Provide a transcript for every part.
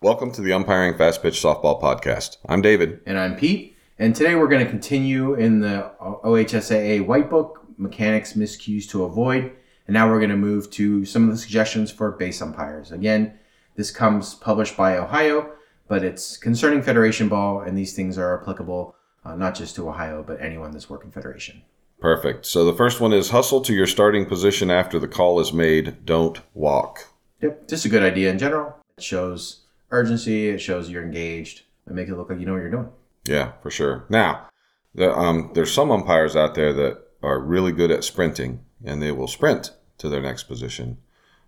Welcome to the Umpiring Fast Pitch Softball Podcast. I'm David. And I'm Pete. And today we're going to continue in the OHSAA White Book, Mechanics Miscues to Avoid. And now we're going to move to some of the suggestions for base umpires. Again, this comes published by Ohio, but it's concerning Federation ball, and these things are applicable uh, not just to Ohio, but anyone that's working Federation. Perfect. So the first one is hustle to your starting position after the call is made. Don't walk. Yep, just a good idea in general. It shows urgency. It shows you're engaged. It makes it look like you know what you're doing. Yeah, for sure. Now, the, um, there's some umpires out there that are really good at sprinting, and they will sprint to their next position.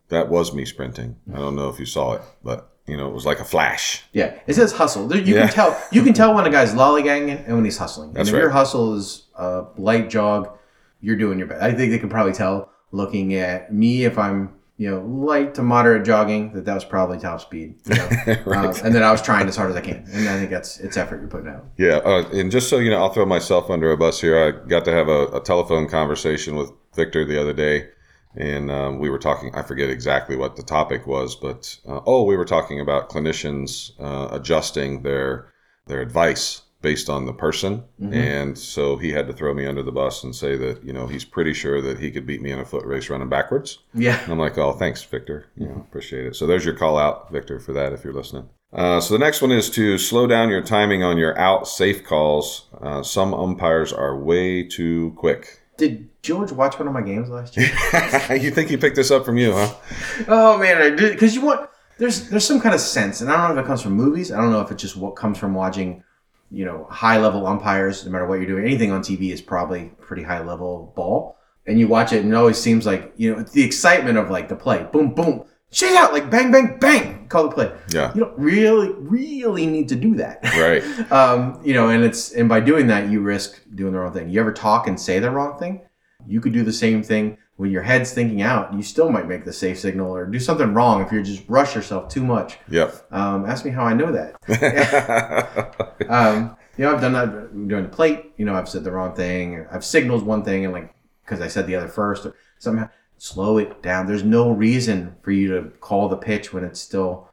That was me sprinting. I don't know if you saw it, but you know, it was like a flash. Yeah, it says hustle. You Yeah. can tell. You can tell when a guy's lollygagging and when he's hustling. That's and if your hustle is a light jog, you're doing your best. I think they can probably tell looking at me if I'm you know light to moderate jogging that that was probably top speed. You know? Right. Um, and then I was trying as hard as I can, and I think that's it's effort you're putting out. Yeah, uh, and just so you know, I'll throw myself under a bus here. I got to have a, a telephone conversation with Victor the other day, and um, we were talking. I forget exactly what the topic was, but uh, oh, we were talking about clinicians uh, adjusting their their advice based on the person, and so he had to throw me under the bus and say that you know he's pretty sure that he could beat me in a foot race running backwards. Yeah. And I'm like, oh, thanks, Victor. You know, appreciate it. So there's your call out, Victor, for that if you're listening. Uh, so the next one is to slow down your timing on your out safe calls. Uh, some umpires are way too quick. Did George watch one of my games last year? you think he picked this up from you, huh? Oh man, I did because you want there's there's some kind of sense, and I don't know if it comes from movies. I don't know if it's just what comes from watching, you know, high level umpires. No matter what you're doing, anything on TV is probably pretty high level ball, and you watch it, and it always seems like you know it's the excitement of like the play, boom, boom, shake out, like bang, bang, bang, call the play. Yeah. You don't really, really need to do that. Right. um, you know, and it's and by doing that, you risk doing the wrong thing. You ever talk and say the wrong thing? You could do the same thing when your head's thinking out. You still might make the safe signal or do something wrong if you just rush yourself too much. Yep. Um, ask me how I know that. um, you know, I've done that during the plate. You know, I've said the wrong thing. I've signaled one thing and like because I said the other first or somehow slow it down. There's no reason for you to call the pitch when it still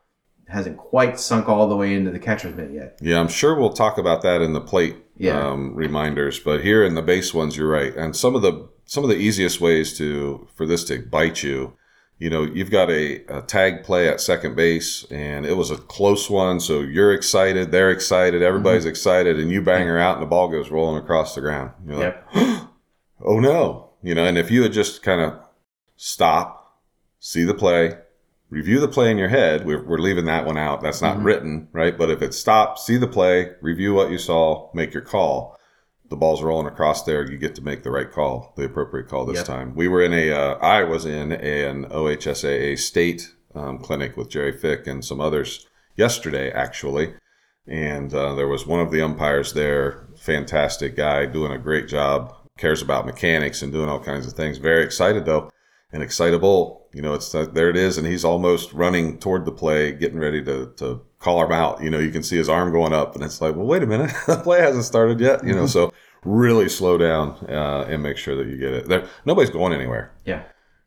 hasn't quite sunk all the way into the catcher's mitt yet. yeah, I'm sure we'll talk about that in the plate Yeah. um, reminders, but here in the base ones, you're right. And some of the some of the easiest ways to for this to bite you, you know, you've got a, a tag play at second base, and it was a close one. So you're excited, they're excited, everybody's mm-hmm. excited, and you bang her out, and the ball goes rolling across the ground. You're like, oh no, you know. And if you had just kind of stop, see the play, review the play in your head. We're, we're leaving that one out. That's not mm-hmm. written, right? But if it's stop, see the play, review what you saw, make your call. The ball's rolling across there. You get to make the right call, the appropriate call this Yep. time. We were in a, uh, I was in an OHSAA state um, clinic with Jerry Fick and some others yesterday, actually. And uh, there was one of the umpires there, fantastic guy, doing a great job, cares about mechanics and doing all kinds of things. Very excited though, and excitable. You know, it's uh, there it is, and he's almost running toward the play, getting ready to to call him out. You know, you can see his arm going up, and it's like, well, wait a minute, the play hasn't started yet. You know, so really slow down uh, and make sure that you get it. There, nobody's going anywhere. Yeah.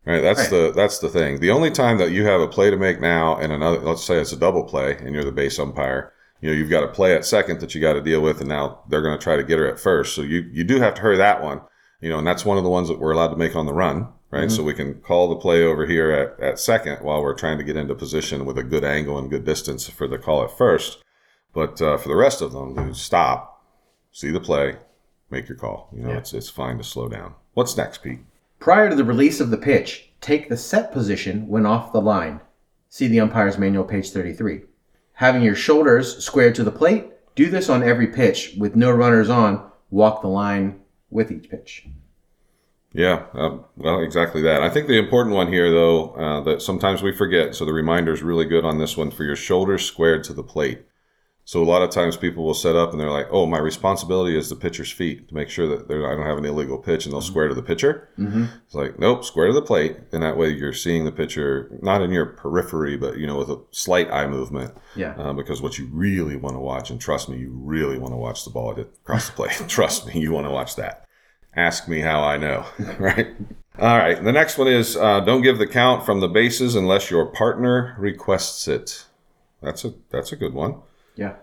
Right, that's Right. the that's the thing. The only time that you have a play to make now, and another, let's say it's a double play, and you're the base umpire, you know you've got a play at second that you got to deal with, and now they're going to try to get her at first. So you you do have to hurry that one, you know, and that's one of the ones that we're allowed to make on the run, right? So we can call the play over here at, at second while we're trying to get into position with a good angle and good distance for the call at first. But uh, for the rest of them, stop, see the play, make your call. You know, Yeah. it's it's fine to slow down. What's next, Pete? Prior to the release of the pitch, take the set position when off the line. See the umpire's manual, page 33. Having your shoulders squared to the plate, do this on every pitch with no runners on. Walk the line with each pitch. Yeah, uh, well, exactly that. I think the important one here, though, uh, that sometimes we forget, so the reminder is really good on this one for your shoulders squared to the plate. So a lot of times people will set up and they're like, "Oh, my responsibility is the pitcher's feet to make sure that they're, I don't have an illegal pitch," and they'll square to the pitcher. Mm-hmm. It's like, nope, square to the plate, and that way you're seeing the pitcher not in your periphery, but you know, with a slight eye movement. Yeah. Uh, because what you really want to watch, and trust me, you really want to watch the ball across the plate. trust me, you want to watch that. Ask me how I know, right? All right. The next one is uh, don't give the count from the bases unless your partner requests it. That's a that's a good one. Yeah.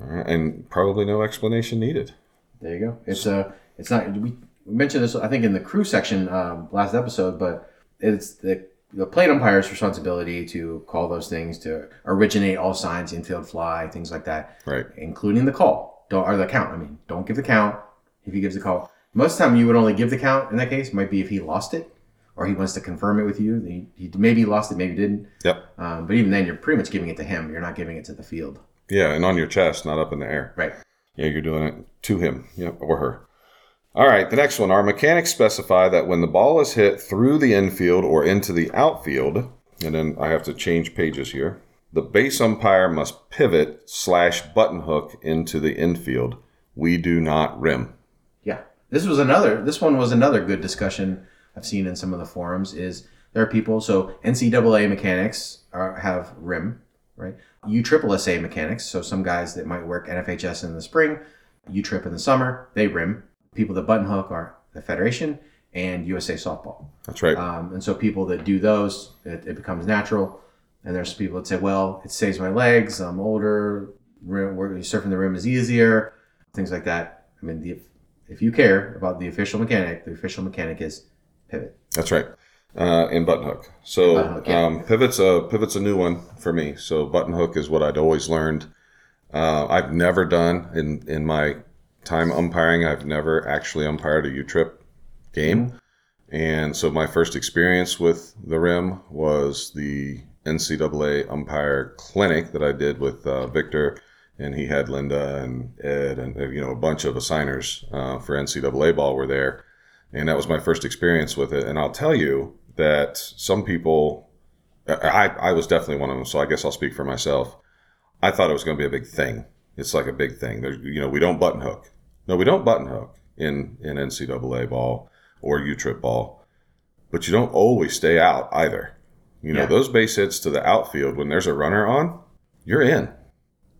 All right, and probably no explanation needed. There you go. It's a. It's not. We mentioned this. I think in the crew section um, last episode, but it's the the plate umpire's responsibility to call those things to originate all signs, infield fly, things like that, Right. including the call. Don't or the count. I mean, don't give the count if he gives the call. Most of the time, you would only give the count in that case. Might be if he lost it or he wants to confirm it with you. He, he maybe lost it, maybe didn't. Yep. Um, but even then, you're pretty much giving it to him. You're not giving it to the field. Yeah, and on your chest, not up in the air. Right. Yeah, you're doing it to him, yeah, or her. All right, the next one. Our mechanics specify that when the ball is hit through the infield or into the outfield, and then I have to change pages here. The base umpire must pivot slash button hook into the infield. We do not rim. This was another. This one was another good discussion I've seen in some of the forums. Is there are people so NCAA mechanics are, have rim, right? USSSA mechanics. So some guys that might work NFHS in the spring, UTRIP in the summer, they rim. People that button hook are the Federation and USA Softball. That's right. Um, and so people that do those, it, it becomes natural. And there's people that say, well, it saves my legs. I'm older. Rim, surfing the rim is easier. Things like that. I mean, the, if you care about the official mechanic, the official mechanic is pivot. That's right. Uh, and button hook. So Button hook, yeah. um, pivot's a pivot's a new one for me. So button hook is what I'd always learned. Uh, I've never done in in my time umpiring. I've never actually umpired a U trip game, and so my first experience with the rim was the NCAA umpire clinic that I did with uh, Victor, and he had Linda and Ed and you know a bunch of assigners uh, for NCAA ball were there and that was my first experience with it. And I'll tell you that some people, I, I was definitely one of them. So I guess I'll speak for myself. I thought it was going to be a big thing. It's like a big thing. There, you know, we don't button hook. No, we don't button hook in in NCAA ball or U trip ball, but you don't always stay out either. You know, Yeah. those base hits to the outfield when there's a runner on, you're in.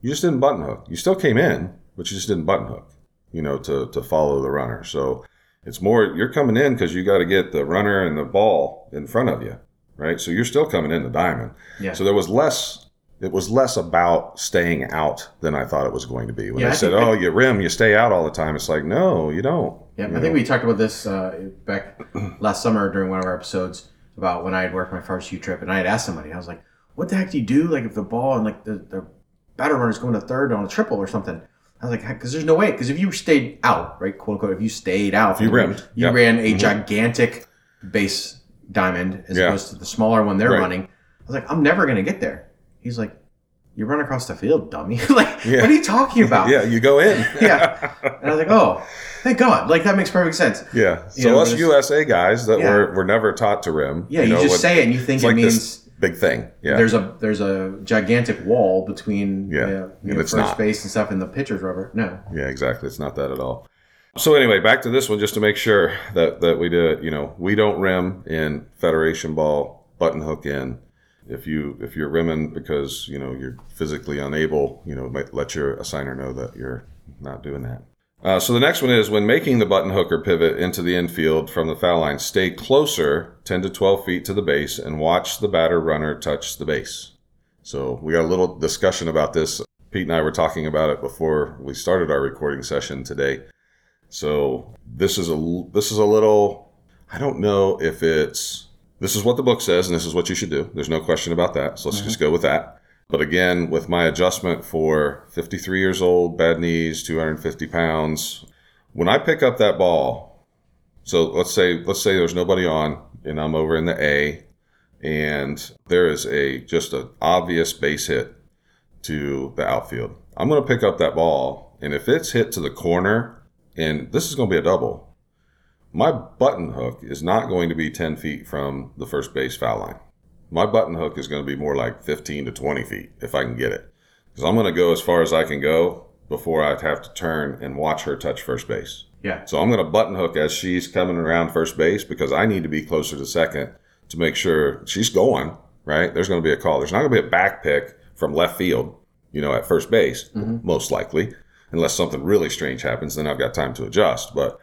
You just didn't button hook. You still came in, but you just didn't button hook. You know, to to follow the runner. So it's more you're coming in because you got to get the runner and the ball in front of you, right? So you're still coming in the diamond. Yeah. So there was less. It was less about staying out than I thought it was going to be. When Yeah, they I said, think- "Oh, you rim, you stay out all the time," it's like, no, you don't. Yeah, You I think know? we talked about this uh, back last summer during one of our episodes about when I had worked my first U trip, and I had asked somebody, I was like, "What the heck do you do? Like if the ball and like the, the batter runner's going to third on a triple or something?" I was like, "Because there's no way. Because if you stayed out, right, quote unquote, if you stayed out, If you rimmed, you yep. Mm-hmm. ran a gigantic base diamond as Yeah. opposed to the smaller one they're Right. running." I was like, "I'm never gonna get there." He's like, "You run across the field, dummy! like, Yeah. what are you talking about?" yeah, you go in. Yeah. And I was like, "Oh, thank God! Like that makes perfect sense." yeah. You So know, us USA guys that Yeah. were were never taught to rim. Yeah, you, know, just what- say it and you think it like means this big thing. Yeah. there's a there's a gigantic wall between Yeah, uh, you and know, it's first not. base and stuff and the pitcher's rubber. No. Yeah, exactly. It's not that at all. So anyway, back to this one, just to make sure that that we did. You know, we don't rim in Federation ball, button hook in. If you if you're rimming because you know you're physically unable, you know, might let your assigner know that you're not doing that. Uh, so the next one is when making the button hook or pivot into the infield from the foul line, stay closer, 10 to 12 feet to the base, and watch the batter runner touch the base. So we got a little discussion about this. Pete and I were talking about it before we started our recording session today. So this is a this is a little I don't know if it's this is what the book says and this is what you should do. There's no question about that. So let's just go with that. But again, with my adjustment for 53 years old, bad knees, 250 pounds, when I pick up that ball, so let's say let's say there's nobody on and I'm over in the A and there is a just an obvious base hit to the outfield. I'm going to pick up that ball, and if it's hit to the corner, and this is going to be a double, my button hook is not going to be 10 feet from the first base foul line. My button hook is going to be more like 15 to 20 feet if I can get it. Because I'm going to go as far as I can go before I have to turn and watch her touch first base. Yeah. So I'm going to button hook as she's coming around first base because I need to be closer to second to make sure she's going, right? There's going to be a call. There's not going to be a back pick from left field, you know, at first base, mm-hmm. most likely, unless something really strange happens. Then I've got time to adjust. But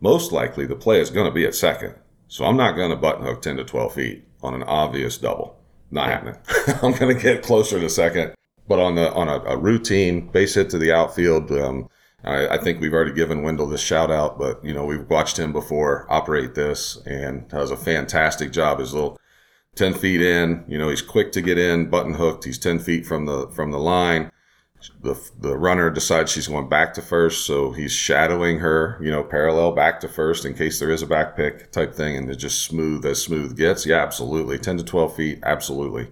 most likely the play is going to be at second. So I'm not going to button hook 10 to 12 feet on an obvious double. Not happening. I'm going to get closer to second But on the on a, a routine base hit to the outfield, um, I, I, think we've already given Wendell this shout out. But you know we've watched him before operate this and does a fantastic job. His little ten feet in, you know he's quick to get in, button hooked. He's ten feet from the from the line. The, the runner decides she's going back to first, so he's shadowing her, you know, parallel back to first in case there is a back pick type thing, and it's just smooth as smooth gets. Yeah, absolutely, ten to twelve feet, absolutely.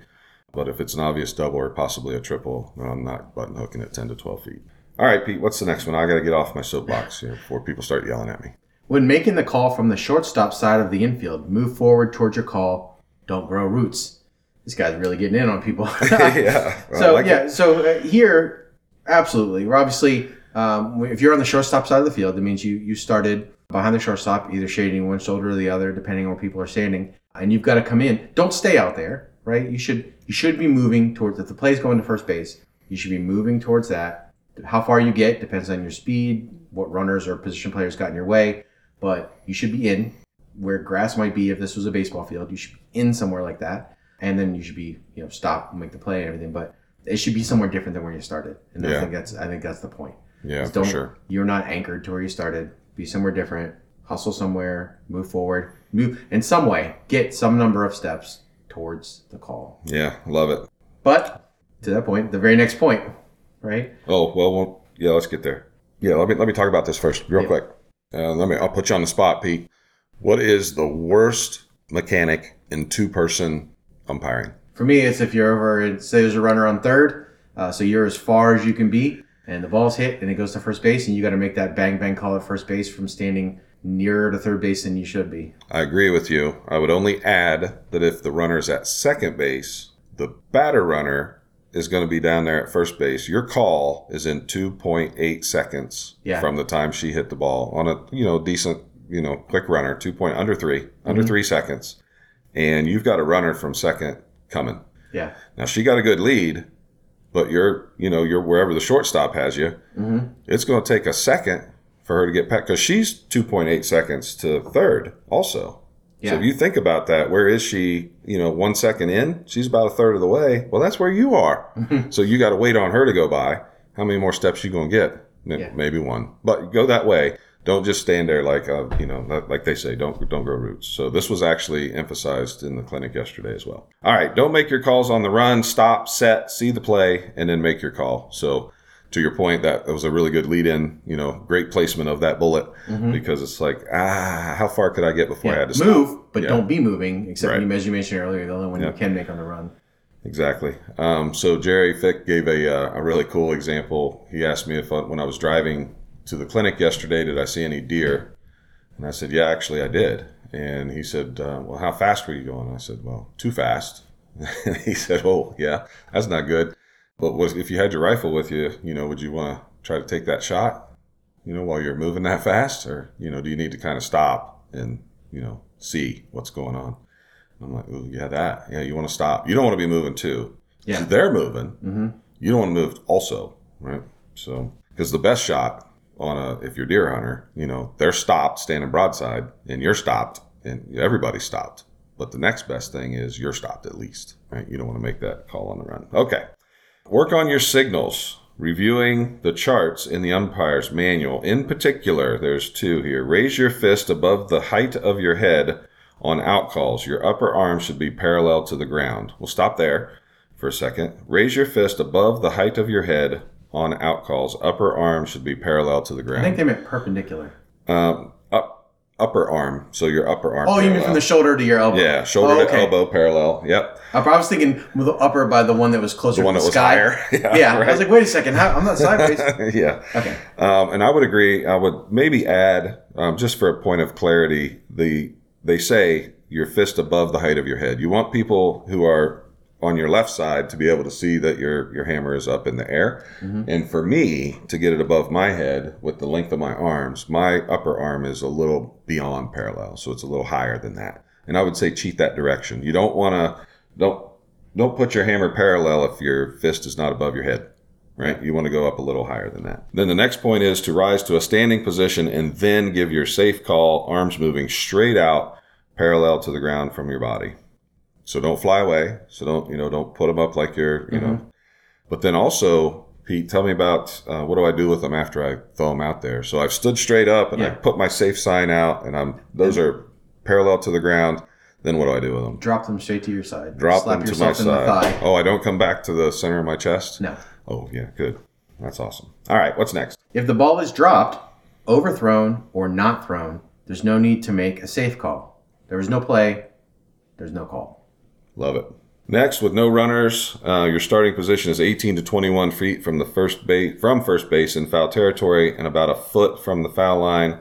But if it's an obvious double or possibly a triple, I'm not button hooking it 10 to 12 feet. All right, Pete, what's the next one? I got to get off my soapbox here before people start yelling at me. When making the call from the shortstop side of the infield, move forward towards your call. Don't grow roots. This guy's really getting in on people. yeah. Well, so like yeah. It. So uh, here, absolutely. We're obviously, um, if you're on the shortstop side of the field, that means you you started behind the shortstop, either shading one shoulder or the other, depending on where people are standing, and you've got to come in. Don't stay out there right? You should you should be moving towards if the play's going to first base, you should be moving towards that. How far you get depends on your speed, what runners or position players got in your way, but you should be in where grass might be if this was a baseball field. You should be in somewhere like that, and then you should be you know stop, and make the play, and everything. But it should be somewhere different than where you started, and yeah. I think that's I think that's the point. Yeah, for sure. You're not anchored to where you started. Be somewhere different. Hustle somewhere. Move forward. Move in some way. Get some number of steps towards the call. Yeah, love it. But to that point, the very next point, right? Oh well, well yeah. Let's get there. Yeah, let me let me talk about this first, real yeah. quick. Uh, let me. I'll put you on the spot, Pete. What is the worst mechanic in two-person umpiring? For me, it's if you're over. Say there's a runner on third, uh, so you're as far as you can be, and the ball's hit, and it goes to first base, and you got to make that bang bang call at first base from standing nearer to third base than you should be. I agree with you. I would only add that if the runner's at second base, the batter runner is going to be down there at first base. Your call is in 2.8 seconds yeah. from the time she hit the ball on a, you know, decent, you know, quick runner, 2 point under 3, mm-hmm. under 3 seconds. And you've got a runner from second coming. Yeah. Now she got a good lead, but you're, you know, you're wherever the shortstop has you. Mm-hmm. It's going to take a second for her to get past because she's 2.8 seconds to third also. Yeah. So if you think about that, where is she? You know, one second in, she's about a third of the way. Well, that's where you are. so you got to wait on her to go by. How many more steps you gonna get? Yeah. Maybe one, but go that way. Don't just stand there like uh, you know, like they say, don't don't grow roots. So this was actually emphasized in the clinic yesterday as well. All right, don't make your calls on the run. Stop, set, see the play, and then make your call. So to your point, that was a really good lead in, you know, great placement of that bullet mm-hmm. because it's like, ah, how far could I get before yeah. I had to move, stop? but yeah. don't be moving, except right. as you mentioned earlier, the only one yeah. you can make on the run. Exactly. Um, so Jerry Fick gave a, uh, a really cool example. He asked me if I, when I was driving to the clinic yesterday, did I see any deer? And I said, yeah, actually I did. And he said, uh, well, how fast were you going? I said, well, too fast. he said, oh, yeah, that's not good. But what, if you had your rifle with you, you know, would you want to try to take that shot, you know, while you're moving that fast, or you know, do you need to kind of stop and you know see what's going on? And I'm like, oh yeah, that yeah, you want to stop. You don't want to be moving too. Yeah, they're moving. Mm-hmm. You don't want to move also, right? So because the best shot on a if you're deer hunter, you know, they're stopped standing broadside, and you're stopped, and everybody's stopped. But the next best thing is you're stopped at least, right? You don't want to make that call on the run. Okay. Work on your signals, reviewing the charts in the umpire's manual. In particular, there's two here. Raise your fist above the height of your head on out calls. Your upper arm should be parallel to the ground. We'll stop there for a second. Raise your fist above the height of your head on out calls. Upper arm should be parallel to the ground. I think they meant perpendicular. Um, upper arm. So your upper arm. Oh, parallel. you mean from the shoulder to your elbow? Yeah, shoulder oh, okay. to elbow parallel. Yep. I was thinking with the upper by the one that was closer the one to the that sky. was higher. Yeah, yeah right. I was like, wait a second, how, I'm not sideways. yeah. Okay. Um, and I would agree. I would maybe add, um, just for a point of clarity, the they say your fist above the height of your head. You want people who are on your left side to be able to see that your your hammer is up in the air. Mm-hmm. And for me to get it above my head with the length of my arms, my upper arm is a little beyond parallel, so it's a little higher than that. And I would say cheat that direction. You don't want to don't don't put your hammer parallel if your fist is not above your head. Right? You want to go up a little higher than that. Then the next point is to rise to a standing position and then give your safe call, arms moving straight out, parallel to the ground from your body. So don't fly away. So don't you know don't put them up like you're you mm-hmm. know But then also, Pete, tell me about uh, what do I do with them after I throw them out there? So I've stood straight up and I put my safe sign out, and I'm those are parallel to the ground. Then what do I do with them? Drop them straight to your side. Drop Slap them to my yourself in the side. thigh. Oh, I don't come back to the center of my chest. No. Oh, yeah, good. That's awesome. All right, what's next? If the ball is dropped, overthrown, or not thrown, there's no need to make a safe call. There is no play. There's no call. Love it. Next, with no runners, uh, your starting position is 18 to 21 feet from the first base from first base in foul territory and about a foot from the foul line.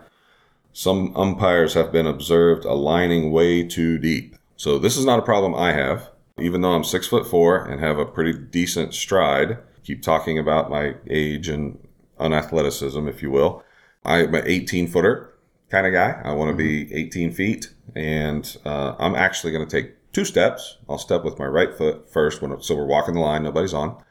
Some umpires have been observed aligning way too deep. So this is not a problem I have, even though I'm six foot four and have a pretty decent stride. Keep talking about my age and unathleticism, if you will. I'm an 18 footer kind of guy. I want to be 18 feet, and uh, I'm actually going to take two steps. I'll step with my right foot first, when so we're walking the line, nobody's on.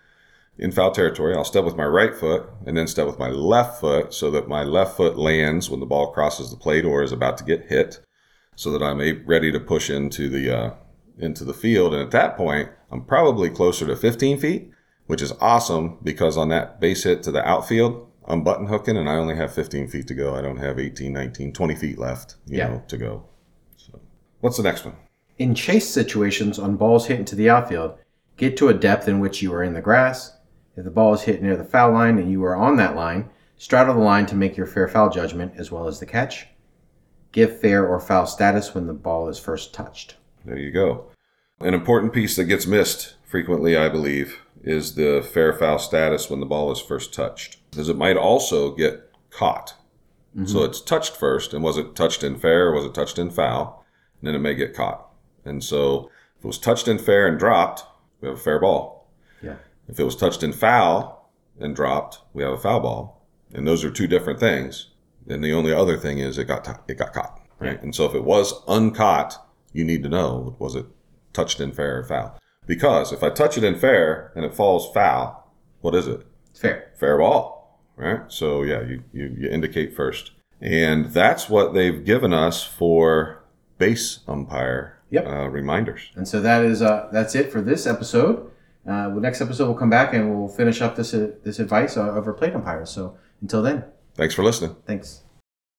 In foul territory, I'll step with my right foot and then step with my left foot so that my left foot lands when the ball crosses the plate or is about to get hit, so that I'm ready to push into the uh, into the field. And at that point, I'm probably closer to 15 feet, which is awesome because on that base hit to the outfield, I'm button hooking and I only have 15 feet to go. I don't have 18, 19, 20 feet left, you Yeah. know, to go. So, what's the next one? In chase situations on balls hit into the outfield, get to a depth in which you are in the grass. If the ball is hit near the foul line and you are on that line, straddle the line to make your fair foul judgment as well as the catch. Give fair or foul status when the ball is first touched. There you go. An important piece that gets missed frequently, I believe, is the fair foul status when the ball is first touched, because it might also get caught. So mm-hmm. it's touched first, and was it touched in fair or was it touched in foul? And then it may get caught. And so if it was touched in fair and dropped, we have a fair ball. Yeah. If it was touched in foul and dropped, we have a foul ball. And those are two different things. And the only other thing is it got it got caught, right? And so if it was uncaught, you need to know was it touched in fair or foul? Because if I touch it in fair and it falls foul, what is it? Fair. Fair ball, right? So yeah, you you, you indicate first, and that's what they've given us for base umpire Yep. uh, reminders. And so that is uh, that's it for this episode. Uh, the next episode we'll come back and we'll finish up this uh, this advice uh, over plate umpires. So until then, Thanks for listening. thanks.